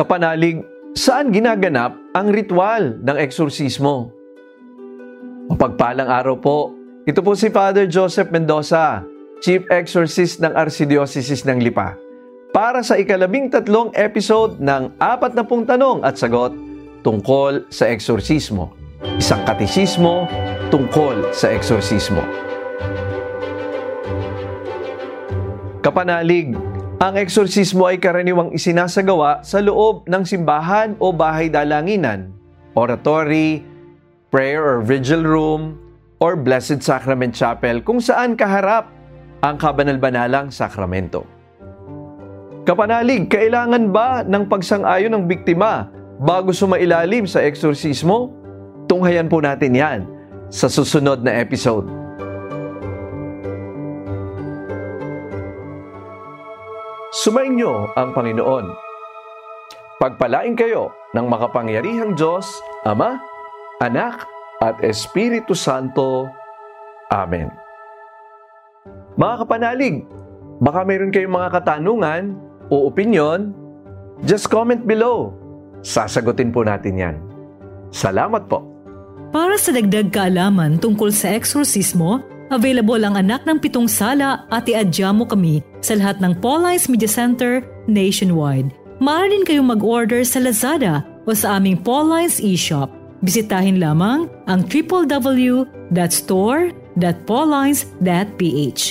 Kapanalig, saan ginaganap ang ritual ng eksorsismo? Mapagpalang araw po. Ito po si Father Joseph Mendoza, Chief Exorcist ng Archdiocese ng Lipa. Para sa ikalabing tatlong episode ng apat na pong tanong at sagot tungkol sa eksorsismo. Isang katisismo tungkol sa eksorsismo. Kapanalig, ang eksorsismo ay karaniwang isinasagawa sa loob ng simbahan o bahay dalanginan, oratory, prayer or vigil room, or Blessed Sacrament Chapel kung saan kaharap ang kabanal-banalang sakramento. Kapanalig, kailangan ba ng pagsang-ayon ng biktima bago sumailalim sa eksorsismo? Tunghayan po natin yan sa susunod na episode. Sumainyo ang Panginoon. Pagpalain kayo ng makapangyarihang Diyos, Ama, Anak, at Espiritu Santo. Amen. Mga kapanalig, baka mayroon kayong mga katanungan o opinion, just comment below. Sasagutin po natin yan. Salamat po. Para sa dagdag kaalaman tungkol sa eksorsismo, available ang anak ng pitong sala at iadya mo kami sa lahat ng Pauline's Media Center nationwide. Maaari din kayong mag-order sa Lazada o sa aming Pauline's e-shop Bisitahin lamang ang www.store.paulines.ph.